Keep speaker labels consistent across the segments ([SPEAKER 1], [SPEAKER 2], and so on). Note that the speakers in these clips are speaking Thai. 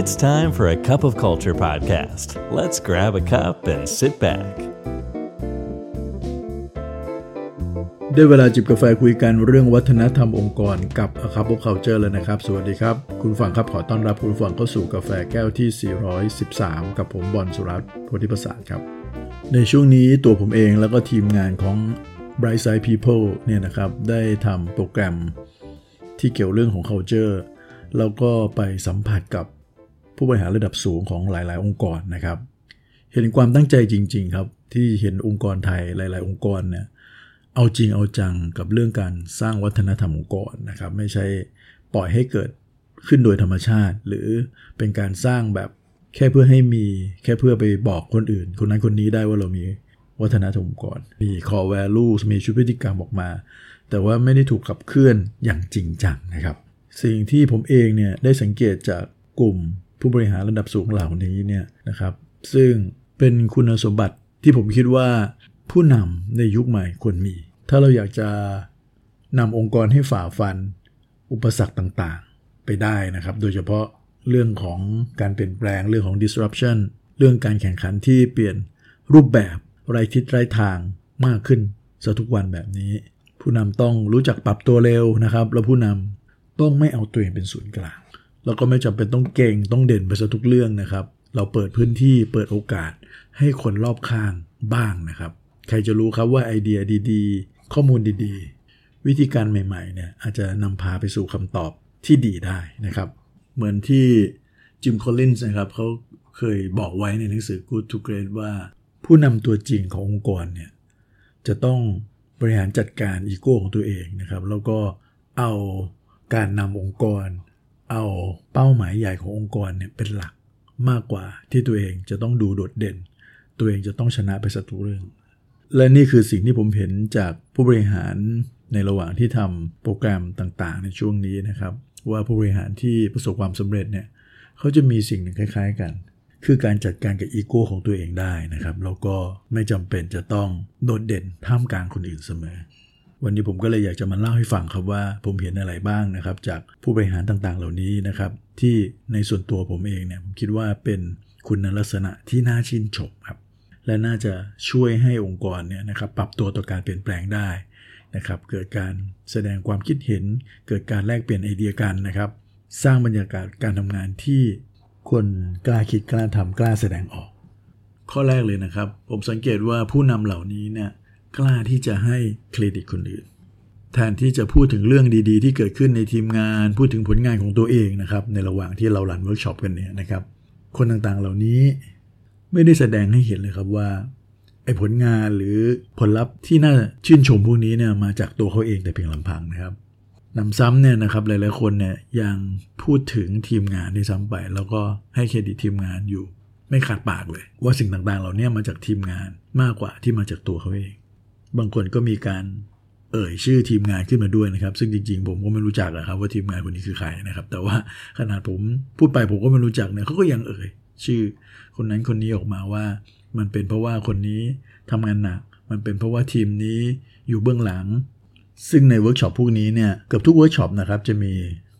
[SPEAKER 1] It's time for a cup of culture podcast. Let's grab a cup and sit back.
[SPEAKER 2] ได้เวลาจิบกาแฟคุยกันเรื่องวัฒนธรรมองค์กรกับ A Cup of Culture แล้วนะครับ สวัสดีครับ คุณฟังครับขอต้อนรับคุณฟังเข้าสู่กาแฟแก้วที่ 413 กับผมบอลสุรัตน์โพธิประสาทครับ ในช่วงนี้ตัวผมเองแล้วก็ทีมงานของ Bright Side People เนี่ยนะครับ ได้ทำโปรแกรมที่เกี่ยวเรื่องของ culture แล้วก็ไปสัมผัสกับ ผู้บริหารระดับสูงของหลาย ๆ องค์กรนะครับ เห็นความตั้งใจจริง ๆ ครับ ที่เห็นองค์กรไทยหลาย ๆ องค์กรเนี่ยเอาจริงเอาจังกับเรื่องการสร้างวัฒนธรรมองค์กรนะครับ ไม่ใช่ปล่อยให้เกิดขึ้นโดยธรรมชาติ หรือเป็นการสร้างแบบแค่เพื่อให้มีแค่เพื่อไปบอกคนอื่น คนนั้นคนนี้ได้ว่าเรามีวัฒนธรรมองค์กรมี core value มีชุดพฤติกรรมออกมา แต่ว่าไม่ได้ถูกขับเคลื่อนอย่างจริงจังนะครับ สิ่งที่ผมเองเนี่ยได้สังเกตจากกลุ่ม ผู้บริหารระดับสูงเหล่านี้เนี่ยนะครับ ซึ่งเป็นคุณสมบัติที่ผมคิดว่าผู้นำในยุคใหม่ควรมี ถ้าเราอยากจะนำองค์กรให้ฝ่าฟัน อุปสรรคต่างๆ ไปได้นะครับ โดยเฉพาะเรื่องของการเปลี่ยนแปลงเรื่องของ disruption เรื่องการแข่งขันที่เปลี่ยนรูปแบบไรทิศไรทางมากขึ้นซะทุกวันแบบนี้ ผู้นำต้องรู้จักปรับตัวเร็วนะครับ แล้วผู้นำต้องไม่เอาตัวเองเป็นศูนย์กลาง แล้วก็ไม่จำเป็นต้องเก่งต้องเด่นไปซะทุกเรื่องนะครับ เราเปิดพื้นที่เปิดโอกาสให้คนรอบข้างบ้างนะครับ ใครจะรู้ครับว่าไอเดียดีๆ ข้อมูลดีๆ วิธีการใหม่ๆเนี่ยอาจจะนำพาไปสู่คำตอบที่ดีได้นะครับ เหมือนที่จิมคอลลินส์นะครับเขาเคยบอกไว้ในหนังสือ Good to Great ว่า ผู้นำตัวจริงขององค์กรเนี่ยจะต้องบริหารจัดการอีโก้ของตัวเองนะครับ แล้วก็เอาการนำองค์กร เอาเป้าหมายใหญ่ขององค์กรเนี่ยเป็นหลักมากกว่าที่ตัวเองจะต้องดูโดดเด่น ตัวเองจะต้องชนะไปสักทุกเรื่อง และนี่คือสิ่งที่ผมเห็นจากผู้บริหารในระหว่างที่ทำโปรแกรมต่างๆ ในช่วงนี้นะครับ ว่าผู้บริหารที่ประสบความสำเร็จเนี่ยเขาจะมีสิ่งหนึ่งคล้าย ๆ กัน คือการจัดการกับอีโก้ของตัวเองได้นะครับแล้วก็ไม่จำเป็นจะต้องโดดเด่นท่ามกลางคนอื่นเสมอ วันนี้ผมก็เลยอยากจะมาเล่าให้ฟังครับว่าผมเห็นอะไรบ้างนะครับ จากผู้บริหารต่างๆ เหล่านี้นะครับ ที่ในส่วนตัวผมเองเนี่ยผมคิดว่าเป็นคุณลักษณะที่น่าชื่นชมครับ และน่าจะช่วยให้องค์กรเนี่ยนะครับปรับตัวต่อการเปลี่ยนแปลงได้นะครับ เกิดการแสดงความคิดเห็น เกิดการแลกเปลี่ยนไอเดียกันนะครับ สร้างบรรยากาศการทำงานที่คนกล้าคิดกล้าทำกล้าแสดงออก ข้อแรกเลยนะครับ ผมสังเกตว่าผู้นำเหล่านี้เนี่ย กล้าที่จะให้เครดิตคนอื่น แทนที่จะพูดถึงเรื่องดีๆ ที่เกิดขึ้นในทีมงาน พูดถึงผลงานของตัวเองนะครับ ในระหว่างที่เรา run workshop กันเนี่ยนะครับ คนต่างๆเหล่านี้ไม่ได้แสดงให้เห็นเลยครับว่าไอ้ผลงานหรือผลลัพธ์ที่น่าชื่นชมพวกนี้เนี่ยมาจากตัวเขาเองแต่เพียงลำพังนะครับนำซ้ำเนี่ยนะครับหลายๆคนเนี่ยยังพูดถึงทีมงานที่ซ้ำไป แล้วก็ให้เครดิตทีมงานอยู่ ไม่ขาดปากเลย ว่าสิ่งต่างๆ เหล่านี้มาจากทีมงานมากกว่าที่มาจากตัวเขาเอง บางคนก็มีการเอ่ยชื่อทีมงานขึ้นมาด้วยนะครับ ซึ่งจริงๆ ผมก็ไม่รู้จักอะครับ ว่าทีมงานคนนี้คือใครนะครับ แต่ว่าขนาดผมพูดไปผมก็ไม่รู้จักเนี่ยเขาก็ยังเอ่ยชื่อ คนนั้นคนนี้ออกมาว่า มันเป็นเพราะว่าคนนี้ทำงานหนัก มันเป็นเพราะว่าทีมนี้อยู่เบื้องหลัง ซึ่งในเวิร์กช็อปพวกนี้เนี่ยเกือบทุกเวิร์กช็อปนะครับจะมี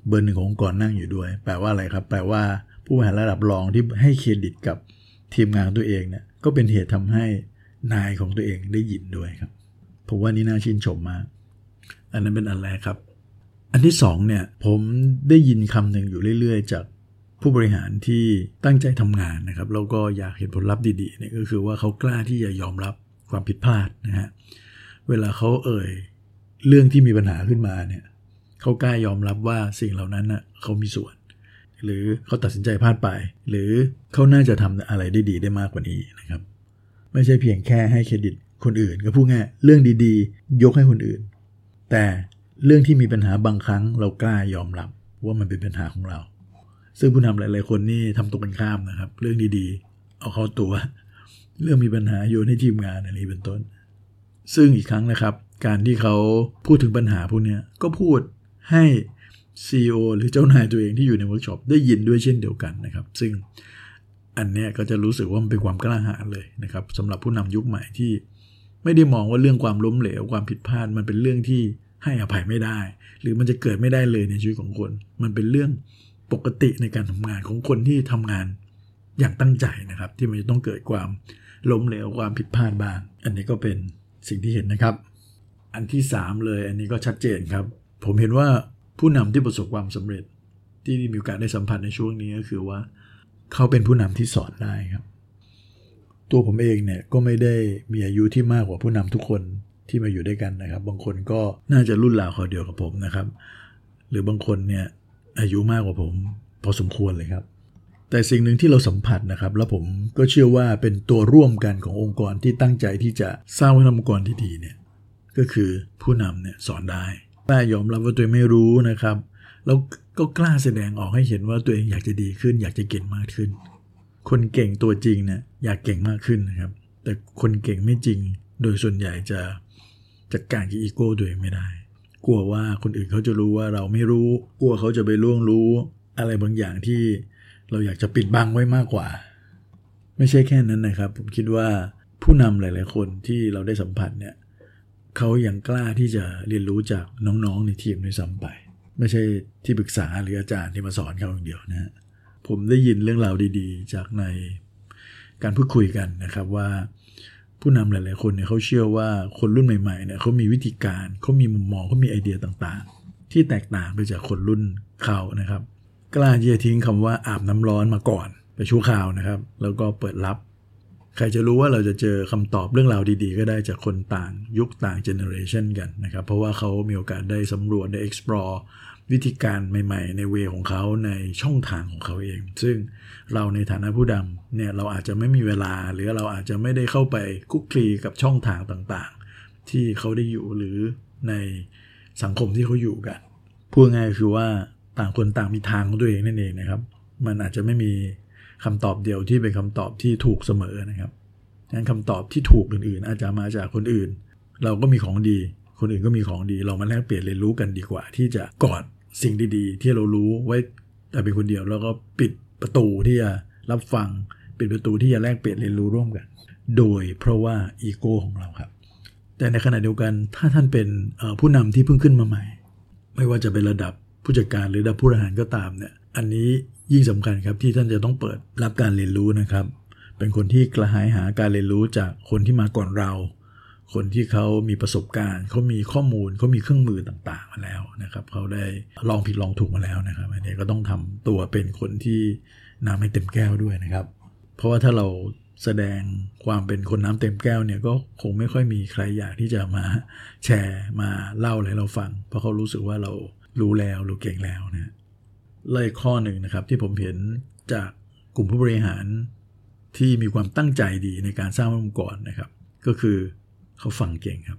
[SPEAKER 2] เบอร์หนึ่งขององค์กรนั่งอยู่ด้วย แปลว่าอะไรครับ แปลว่าผู้บริหารระดับรองที่ให้เครดิตกับทีมงานตัวเองเนี่ยก็เป็นเหตุทำให้นายของตัวเองได้ยินด้วยครับ ผมว่านี่น่าชื่นชมมาก อันนั้นเป็นอันแรกครับ อันที่สองเนี่ยผมได้ยินคำหนึ่งอยู่เรื่อย ๆ จากผู้บริหารที่ตั้งใจทำงานนะครับแล้วก็อยากเห็นผลลัพธ์ดีๆเนี่ยก็คือว่าเขากล้าที่จะยอมรับความผิดพลาดนะฮะเวลาเขาเอ่ยเรื่องที่มีปัญหาขึ้นมาเนี่ยเขากล้ายอมรับว่าสิ่งเหล่านั้นน่ะเขามีส่วน หรือเขาตัดสินใจพลาดไป หรือเขาน่าจะทำอะไรได้ดีได้มากกว่านี้นะครับ ไม่ใช่เพียงแค่ให้เครดิต คนอื่นก็พูดง่ายเรื่องดีๆ ยกให้คนอื่น แต่เรื่องที่มีปัญหาบางครั้งเรากล้ายอมรับว่ามันเป็นปัญหาของเรา ซึ่งผู้นำหลาย ๆ คนนี่ทำตรงกันข้ามนะครับ เรื่องดีๆ เอาเข้าตัว เรื่องมีปัญหาโยนให้ทีมงานอะไรเป็นต้น ซึ่งอีกครั้งนะครับ การที่เขาพูดถึงปัญหาพวกนี้ก็พูดให้ CEO หรือเจ้านายตัวเองที่อยู่ในเวิร์กช็อปได้ยินด้วยเช่นเดียวกันนะครับ ซึ่งอันเนี้ยก็จะรู้สึกว่ามันเป็นความกล้าหาญเลยนะครับสำหรับผู้นำยุคใหม่ที่ ไม่ได้มองว่าเรื่องความล้มเหลวความผิดพลาดมันเป็นเรื่องที่ให้อภัยไม่ได้ หรือมันจะเกิดไม่ได้เลยในชีวิตของคน มันเป็นเรื่องปกติในการทำงานของคนที่ทำงานอย่างตั้งใจนะครับ ที่มันจะต้องเกิดความล้มเหลวความผิดพลาดบ้าง อันนี้ก็เป็นสิ่งที่เห็นนะครับ อันที่ 3 เลย อันนี้ก็ชัดเจนครับ ผมเห็นว่าผู้นำที่ประสบความสำเร็จที่มีโอกาสได้สัมผัสในช่วงนี้ก็คือว่า เขาเป็นผู้นำที่สอนได้ครับ ตัวผมเองเนี่ยก็ไม่ได้มีอายุที่มากกว่าผู้นำทุกคนที่มาอยู่ด้วยกันนะครับ บางคนก็น่าจะรุ่นราวคราวเดียวกับผมนะครับ หรือบางคนเนี่ยอายุมากกว่าผม พอสมควรเลยครับ แต่สิ่งหนึ่งที่เราสัมผัสนะครับ แล้วผมก็เชื่อว่าเป็นตัวร่วมกันขององค์กรที่ตั้งใจที่จะสร้างวัฒนธรรมองค์กรที่ดีเนี่ยก็คือผู้นำเนี่ยสอนได้กล้ายอมรับว่าตัวเองไม่รู้นะครับ แล้วก็กล้าแสดงออกให้เห็นว่าตัวเองอยากจะดีขึ้น อยากจะเก่งมากขึ้น คนเก่งตัวจริงเนี่ยอยากเก่งมากขึ้นนะครับ แต่คนเก่งไม่จริง โดยส่วนใหญ่จะจัดการกับอีโก้ตัวเองไม่ได้ กลัวว่าคนอื่นเขาจะรู้ว่าเราไม่รู้ กลัวเขาจะไปล่วงรู้ อะไรบางอย่างที่เราอยากจะปิดบังไว้มากกว่า ไม่ใช่แค่นั้นนะครับ ผมคิดว่าผู้นำหลาย ๆ คนที่เราได้สัมผัสเนี่ยเขายังกล้าที่จะเรียนรู้จากน้อง ๆ ในทีมด้วยซ้ำไป ไม่ใช่ที่ปรึกษาหรืออาจารย์ที่มาสอนเขาอย่างเดียวนะฮะ ผมได้ยินเรื่องราวดีๆ จากในการพูดคุยกันนะครับว่า ผู้นำหลายๆคนเนี่ยเขาเชื่อว่าคนรุ่นใหม่ๆเนี่ยเขามีวิธีการเขามีมุมมองเขามีไอเดียต่างๆ ที่แตกต่างไปจากคนรุ่นเขานะครับ กล้าที่จะทิ้งคำว่าอาบน้ำร้อนมาก่อนไปชั่วคราวนะครับ แล้วก็เปิดรับ ใครจะรู้ว่าเราจะเจอคำตอบเรื่องราวดีๆ ก็ได้จากคนต่างยุคต่างเจเนอเรชันกันนะครับ เพราะว่าเขามีโอกาสได้สำรวจได้ explore วิธีการใหม่ๆ ในเวของเขาในช่องทางของเขาเอง ซึ่งเราในฐานะผู้ดำเนี่ยเราอาจจะไม่มีเวลา หรือเราอาจจะไม่ได้เข้าไปคุกคลีกับช่องทางต่างๆ ที่เขาได้อยู่หรือในสังคมที่เขาอยู่กันพูดง่ายคือว่าต่างคนต่างมีทางของตัวเองนั่นเองนะครับ มันอาจจะไม่มีคำตอบเดียวที่เป็นคำตอบที่ถูกเสมอนะครับงั้นคำตอบที่ถูกอื่นๆ อาจจะมาจากคนอื่น เราก็มีของดี คนอื่นก็มีของดี เรามาแลกเปลี่ยนเรียนรู้กันดีกว่า ที่จะกอด สิ่งดีๆ ที่เรารู้ไว้แต่เป็นคนเดียวแล้วก็ปิดประตูที่จะรับฟัง ปิดประตูที่จะแลกเปลี่ยนเรียนรู้ร่วมกัน โดยเพราะว่าอีโก้ของเราครับ แต่ในขณะเดียวกันถ้าท่านเป็นผู้นำที่เพิ่งขึ้นมาใหม่ ไม่ว่าจะเป็นระดับผู้จัดการหรือระดับผู้บริหารก็ตามเนี่ยอันนี้ยิ่งสำคัญครับที่ท่านจะต้องเปิดรับการเรียนรู้นะครับ เป็นคนที่กระหายหาการเรียนรู้จากคนที่มาก่อนเรา คนที่เขามีประสบการณ์ เขามีข้อมูลเขามีเครื่องมือต่างๆมาแล้วนะครับเขาได้ลองผิดลองถูกมาแล้วนะครับอันนี้ก็ต้องทำตัวเป็นคนที่น้ำให้เต็มแก้วด้วยนะครับ เพราะว่าถ้าเราแสดงความเป็นคนน้ำเต็มแก้วเนี่ยก็คงไม่ค่อยมีใครอยากที่จะมาแชร์มาเล่าอะไรเราฟัง เพราะเขารู้สึกว่าเรารู้แล้วรู้เก่งแล้วนะเลยข้อหนึ่งนะครับที่ผมเห็นจากกลุ่มผู้บริหารที่มีความตั้งใจดีในการสร้างองค์กรนะครับ ก็คือ เขาฟังเก่งครับ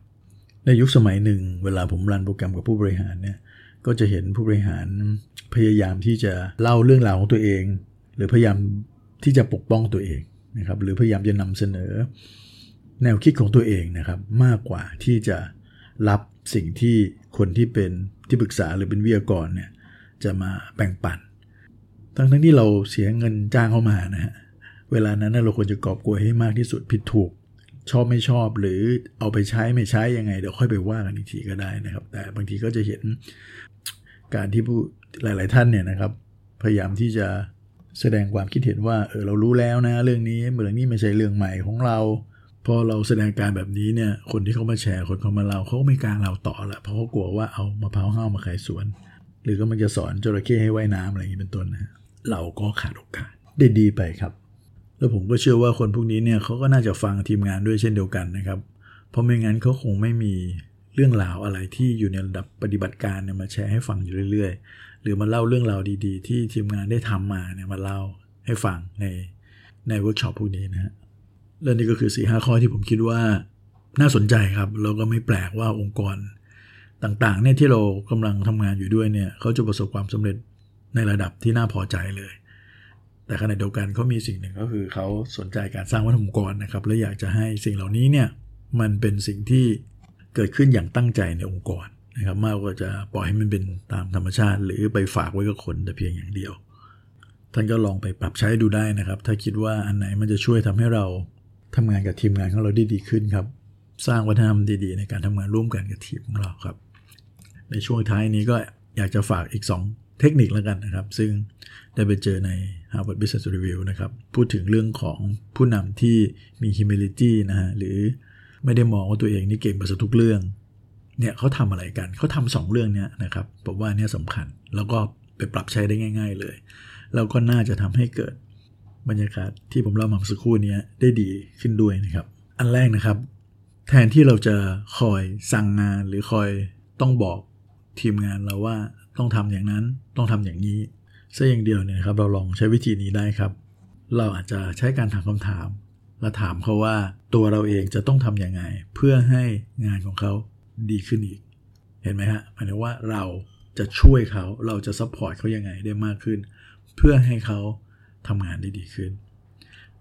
[SPEAKER 2] ในยุคสมัยหนึ่ง เวลาผมรันโปรแกรมกับผู้บริหารเนี่ยก็จะเห็นผู้บริหารพยายามที่จะเล่าเรื่องราวของตัวเอง หรือพยายามที่จะปกป้องตัวเองนะครับหรือพยายามจะนำเสนอ แนวคิดของตัวเองนะครับมากกว่าที่จะรับสิ่งที่คนที่เป็นที่ปรึกษาหรือเป็นวิทยากรเนี่ยจะมาแบ่งปัน ทั้งทั้งที่เราเสียเงินจ้างเข้ามานะฮะเวลานั้นเราควรจะกอบกวยให้มากที่สุดผิดถูก ชอบไม่ชอบหรือเอาไปใช้ไม่ใช้ยังไงเดี๋ยวค่อยไปว่ากันอีกทีก็ได้นะครับ แต่บางทีก็จะเห็นการที่ผู้หลาย ๆ ท่านเนี่ยนะครับ พยายามที่จะแสดงความคิดเห็นว่าเออเรารู้แล้วนะ เรื่องนี้เรื่องนี้ไม่ใช่เรื่องใหม่ของเราพอเราแสดงการแบบนี้เนี่ย คนที่เขามาแชร์คนเขามาเล่าเขาไม่กล้าเล่าต่อละเพราะเขากลัวว่าเอามะพร้าวห้าวมาขายสวน หรือก็มันจะสอนจระเข้ให้ว่ายน้ำอะไรอย่างนี้เป็นต้นนะเราก็ขาดโอกาสได้ดีไปครับ แล้วผมก็เชื่อว่าคนพวกนี้เนี่ยเขาก็น่าจะฟังทีมงานด้วยเช่นเดียวกันนะครับ เพราะไม่งั้นเขาคงไม่มีเรื่องราวอะไรที่อยู่ในระดับปฏิบัติการเนี่ยมาแชร์ให้ฟังอยู่เรื่อย ๆ หรือมาเล่าเรื่องราวดีๆ ที่ทีมงานได้ทำมาเนี่ยมาเล่าให้ฟังในในเวิร์กช็อปพวกนี้นะฮะและนี่ก็คือ4ีหข้อที่ผมคิดว่าน่าสนใจครับแล้วก็ไม่แปลกว่าองค์กรต่างๆเนี่ยที่เรากำลังทำงานอยู่ด้วยเนี่ยเขาจะประสบความสำเร็จในระดับที่น่าพอใจเลย แต่ขณะเดียวกันเขามีสิ่งหนึ่งก็คือเขาสนใจการสร้างวัฒนธรรมองค์กรนะครับ และอยากจะให้สิ่งเหล่านี้เนี่ยมันเป็นสิ่งที่เกิดขึ้นอย่างตั้งใจในองค์กรนะครับ มากกว่าจะปล่อยให้มันเป็นตามธรรมชาติ หรือไปฝากไว้กับคนแต่เพียงอย่างเดียว ท่านก็ลองไปปรับใช้ดูได้นะครับ ถ้าคิดว่าอันไหนมันจะช่วยทำให้เราทำงานกับทีมงานของเราได้ดีขึ้นครับ สร้างวัฒนธรรมดีๆ ในการทำงานร่วมกันกับทีมของเราครับ ในช่วงท้ายนี้ก็อยากจะฝากอีก 2 เทคนิคแล้วกันนะครับ ซึ่งได้ไปเจอใน Harvard Business Review นะครับ พูดถึงเรื่องของผู้นำที่มี humility นะฮะหรือไม่ได้มองว่าตัวเองนี่เก่งมาสักทุกเรื่องเนี่ยเขาทำอะไรกันเขาทำสองเรื่องเนี้ยนะครับผมว่าเนี่ยสำคัญแล้วก็ไปปรับใช้ได้ง่าย ๆ เลย แล้วก็น่าจะทำให้เกิดบรรยากาศที่ผมเล่ามาสักครู่นี้ได้ดีขึ้นด้วยนะครับ อันแรกนะครับ แทนที่เราจะคอยสั่งงานหรือคอยต้องบอกทีมงานเราว่า ต้องทำอย่างนั้นต้องทำอย่างนี้ซะอย่างเดียวเนี่ยครับเราลองใช้วิธีนี้ได้ครับ เราอาจจะใช้การถามคำถาม และถามเขาว่าตัวเราเองจะต้องทำยังไง เพื่อให้งานของเขาดีขึ้นอีก เห็นไหมฮะหมายถึงว่าเราจะช่วยเขาเราจะ support เขายังไงได้มากขึ้น เพื่อให้เขาทำงานได้ดีขึ้น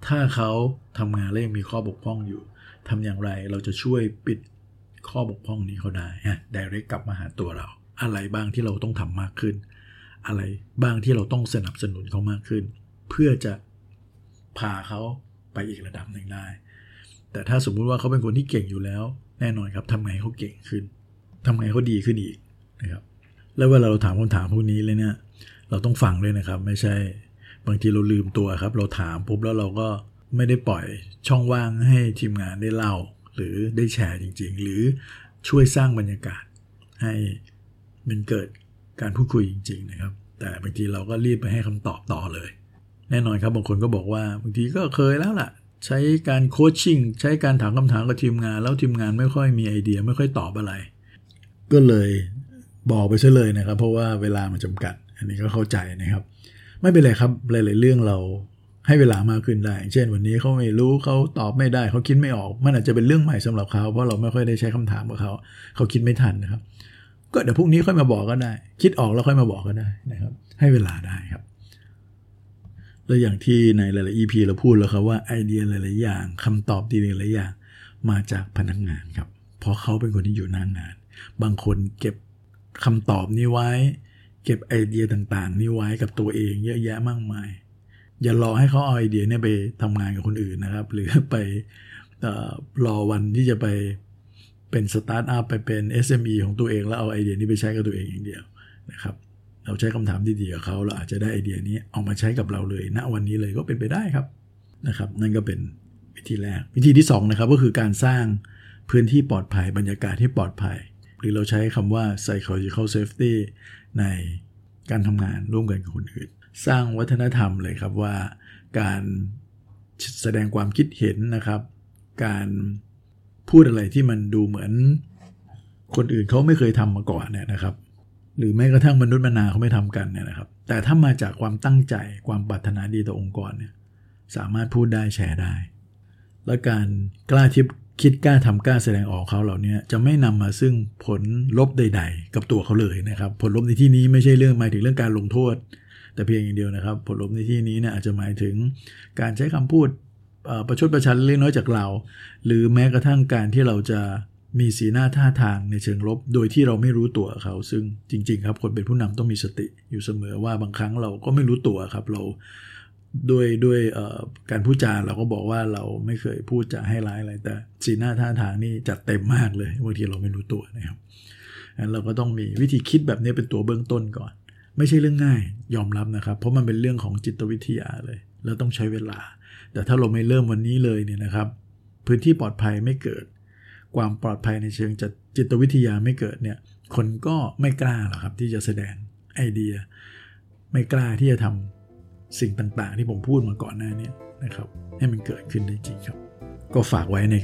[SPEAKER 2] ถ้าเขาทำงานแล้วยังมีข้อบกพร่องอยู่ทำอย่างไรเราจะช่วยปิดข้อบกพร่องนี้เขาได้ฮะ direct กลับมาหาตัวเรา อะไรบ้างที่เราต้องทำมากขึ้น อะไรบ้างที่เราต้องสนับสนุนเขามากขึ้น เพื่อจะพาเขาไปอีกระดับหนึ่งได้ แต่ถ้าสมมุติว่าเขาเป็นคนที่เก่งอยู่แล้ว แน่นอนครับทำไงเขาเก่งขึ้นทำไงเขาดีขึ้นอีกนะครับ แล้วเวลาเราถามคำถามพวกนี้เลยเนี่ย เราต้องฟังด้วยนะครับ ไม่ใช่บางทีเราลืมตัวครับ เราถามปุ๊บแล้วเราก็ไม่ได้ปล่อยช่องว่างให้ทีมงานได้เล่า หรือได้แชร์จริง ๆ หรือช่วยสร้างบรรยากาศให้ มันเกิดการพูดคุยจริง ๆ นะครับ แต่บางทีเราก็รีบไปให้คำตอบต่อเลย แน่นอนครับบางคนก็บอกว่าบางทีก็เคยแล้วล่ะ ใช้การโคชชิ่งใช้การถามคำถามกับทีมงาน แล้วทีมงานไม่ค่อยมีไอเดียไม่ค่อยตอบอะไร ก็เลยบอกไปซะเลยนะครับ เพราะว่าเวลามันจำกัด อันนี้ก็เข้าใจนะครับ ไม่เป็นไรครับหลายๆเรื่องเราให้เวลามากขึ้นได้ เช่นวันนี้เขาไม่รู้เขาตอบไม่ได้เขาคิดไม่ออก มันอาจจะเป็นเรื่องใหม่สำหรับเขาเพราะเราไม่ค่อยได้ใช้คำถามกับเขา เขาคิดไม่ทันนะครับ ก็เดี๋ยวพรุ่งนี้ค่อยมาบอกก็ได้ คิดออกแล้วค่อยมาบอกก็ได้นะครับ ให้เวลาได้ครับ แล้วอย่างที่ในหลายๆ EP เราพูดแล้วครับว่าไอเดียหลายๆอย่างคำตอบดีหลายๆอย่าง มาจากพนักงานครับ เพราะเขาเป็นคนที่อยู่หน้างงาน บางคนเก็บคำตอบนี้ไว้ เก็บไอเดียต่างๆ นี้ไว้กับตัวเองเยอะแยะมากมาย อย่ารอให้เขาเอาไอเดียเนี่ยไปทำงานกับคนอื่นนะครับ หรือไปออรอวันที่จะไป เป็นสตาร์ทอัพไปเป็น SME ของตัวเองแล้วเอาไอเดียนี้ไปใช้กับตัวเองอย่างเดียวนะครับเราใช้คำถามดีๆกับเขาเราอาจจะได้ไอเดียนี้เอามาใช้กับเราเลยณวันนี้เลยก็เป็นไปได้ครับนะครับ นั่นก็เป็นวิธีแรก วิธีที่2นะครับก็คือการสร้างพื้นที่ปลอดภัยบรรยากาศที่ปลอดภัย หรือเราใช้คำว่า psychological safety ในการทำงานร่วมกันกับคนอื่น สร้างวัฒนธรรมเลยครับว่า การแสดงความคิดเห็นนะครับ การ พูดอะไรที่มันดูเหมือน คนอื่นเขาไม่เคยทำมาก่อนเนี่ยนะครับ หรือแม้กระทั่งมนุษย์มนาเขาไม่ทำกันเนี่ยนะครับ แต่ถ้ามาจากความตั้งใจความปรารถนาดีต่อองค์กรเนี่ยสามารถพูดได้แชร์ได้ และการกล้าทิพคิดกล้าทำกล้าแสดงออกเขาเหล่านี้จะไม่นำมาซึ่งผลลบใด ๆ กับตัวเขาเลยนะครับ ผลลบในที่นี้ไม่ใช่เรื่องหมายถึงเรื่องการลงโทษ แต่เพียงอย่างเดียวนะครับ ผลลบในที่นี้เนี่ยอาจจะหมายถึงการใช้คำพูด ประชดประชันเล็กน้อยจากเรา หรือแม้กระทั่งการที่เราจะมีสีหน้าท่าทางในเชิงลบ โดยที่เราไม่รู้ตัวเขา ซึ่งจริง ๆ ครับคนเป็นผู้นำต้องมีสติอยู่เสมอว่าบางครั้งเราก็ไม่รู้ตัวครับเราด้วยด้วยการพูดจาเราก็บอกว่าเราไม่เคยพูดจาให้ร้ายอะไรแต่ สีหน้าท่าทางนี่จัดเต็มมากเลยบางทีเราไม่รู้ตัวนะครับงั้นเราก็ต้องมีวิธีคิดแบบนี้เป็นตัวเบื้องต้นก่อน ไม่ใช่เรื่องง่ายยอมรับนะครับ เพราะมันเป็นเรื่องของจิตวิทยาเลย แล้วต้องใช้เวลา แต่ถ้าเราไม่เริ่มวันนี้เลยเนี่ยนะครับ พื้นที่ปลอดภัยไม่เกิด ความปลอดภัยในเชิงจจิตวิทยาไม่เกิดเนี่ย คนก็ไม่กล้าหรอกครับที่จะแสดงไอเดีย ไม่กล้าที่จะทำสิ่งต่างๆ ที่ผมพูดมาก่อนหน้านี้นะครับ ให้มันเกิดขึ้นได้จริงครับ ก็ฝากไว้ใน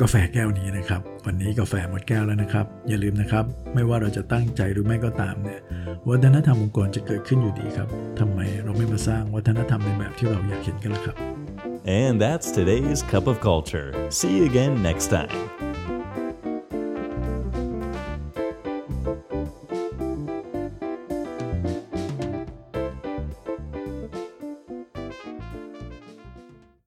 [SPEAKER 2] กาแฟแก้วนี้นะครับ วันนี้กาแฟหมดแก้วแล้วนะครับ อย่าลืมนะครับ ไม่ว่าเราจะตั้งใจหรือไม่ก็ตามเนี่ยวัฒนธรรมองค์กรจะเกิดขึ้นอยู่ดีครับทำไมเราไม่มาสร้างวัฒนธรรมในแบบที่เราอยากเห็นกันล่ะครับ
[SPEAKER 1] And that's today's Cup of Culture. See you again next time.